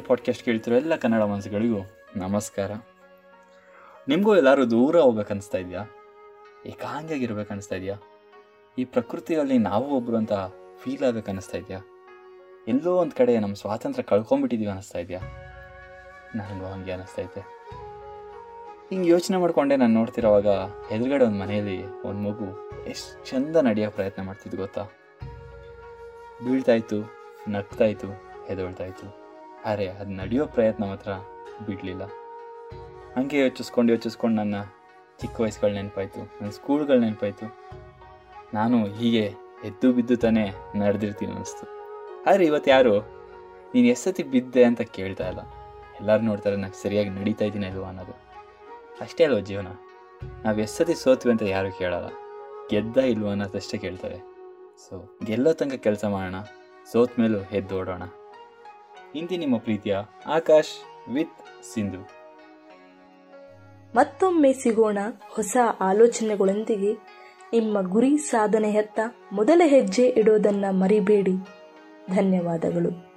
Podcast ಕೇಳ್ತಿರೋ ಎಲ್ಲ ಕನ್ನಡ ಮನಸ್ಸುಗಳಿಗೂ ನಮಸ್ಕಾರ. ನಿಮಗೂ ಎಲ್ಲರೂ ದೂರ ಹೋಗ್ಬೇಕನ್ನಿಸ್ತಾ ಇದೆಯಾ? ಏಕಾಂಗಿಯಾಗಿರ್ಬೇಕು ಅನಿಸ್ತಾ ಇದೆಯಾ? ಈ ಪ್ರಕೃತಿಯಲ್ಲಿ ನಾವು ಒಬ್ಬರು ಅಂತ ಫೀಲ್ ಆಗಬೇಕು ಅನ್ನಿಸ್ತಾ ಇದೆಯಾ? ಎಲ್ಲೋ ಒಂದು ಕಡೆ ನಮ್ಮ ಸ್ವಾತಂತ್ರ್ಯ ಕಳ್ಕೊಂಡ್ಬಿಟ್ಟಿದ್ದೀವಿ ಅನ್ನಿಸ್ತಾ ಇದೆಯಾ? ನನಗೂ ಹಂಗೆ ಅನ್ನಿಸ್ತಾ ಐತೆ. ಹಿಂಗೆ ಯೋಚನೆ ಮಾಡಿಕೊಂಡೆ ನಾನು ನೋಡ್ತಿರೋವಾಗ ಎದುರುಗಡೆ ಒಂದು ಮನೆಯಲ್ಲಿ ಒಂದು ಮಗು ಎಷ್ಟು ಚಂದ ನಡೆಯೋ ಪ್ರಯತ್ನ ಮಾಡ್ತಿದ್ದು ಗೊತ್ತಾ? ಬೀಳ್ತಾಯಿತ್ತು ನಗ್ತಾಯಿತ್ತು ಎದೊಳ್ತಾಯಿತ್ತು ಅರೆ, ಅದು ನಡೆಯೋ ಪ್ರಯತ್ನ ಮಾತ್ರ ಬಿಡಲಿಲ್ಲ. ಹಂಗೆ ಯೋಚಿಸ್ಕೊಂಡು ಯೋಚಿಸ್ಕೊಂಡು ನನ್ನ ಚಿಕ್ಕ ವಯಸ್ಸುಗಳು ನೆನಪಾಯಿತು, ನನ್ನ ಸ್ಕೂಲ್ಗಳು ನೆನಪಾಯಿತು. ನಾನು ಹೀಗೆ ಎದ್ದು ಬಿದ್ದು ತಾನೇ ನಡೆದಿರ್ತೀನಿ ಅನಿಸ್ತು ಆದರೆ ಇವತ್ತು ಯಾರು? ನೀನು ಎಷ್ಟೊತ್ತಿಗೆ ಬಿದ್ದೆ ಅಂತ ಕೇಳ್ತಾ ಇಲ್ಲ. ಎಲ್ಲರೂ ನೋಡ್ತಾರೆ ನಾನು ಸರಿಯಾಗಿ ನಡೀತಾ ಇದ್ದೀನಿ ಅಲ್ವಾ ಅನ್ನೋದು. ಅಷ್ಟೇ ಅಲ್ವ ಜೀವನ? ನಾವು ಎಷ್ಟು ಸತಿ ಸೋತೀವಿ ಅಂತ ಯಾರು ಕೇಳಲ್ಲ. ಗೆದ್ದ ಇಲ್ವಾ ಅನ್ನೋದಷ್ಟೇ ಕೇಳ್ತಾರೆ. ಸೊ ಗೆಲ್ಲೋ ತನಕ ಕೆಲಸ ಮಾಡೋಣ. ಸೋತ್ ಮೇಲೂ ಎದ್ದೋಡೋಣ ಇಂತಿ ನಿಮ್ಮ ಪ್ರೀತಿಯ ಆಕಾಶ್ ವಿತ್ ಸಿಂಧು. ಮತ್ತೊಮ್ಮೆ ಸಿಗೋಣ ಹೊಸ ಆಲೋಚನೆಗಳೊಂದಿಗೆ. ನಿಮ್ಮ ಗುರಿ ಸಾಧನೆಯತ್ತ ಮೊದಲ ಹೆಜ್ಜೆ ಇಡೋದನ್ನ ಮರಿಬೇಡಿ. ಧನ್ಯವಾದಗಳು.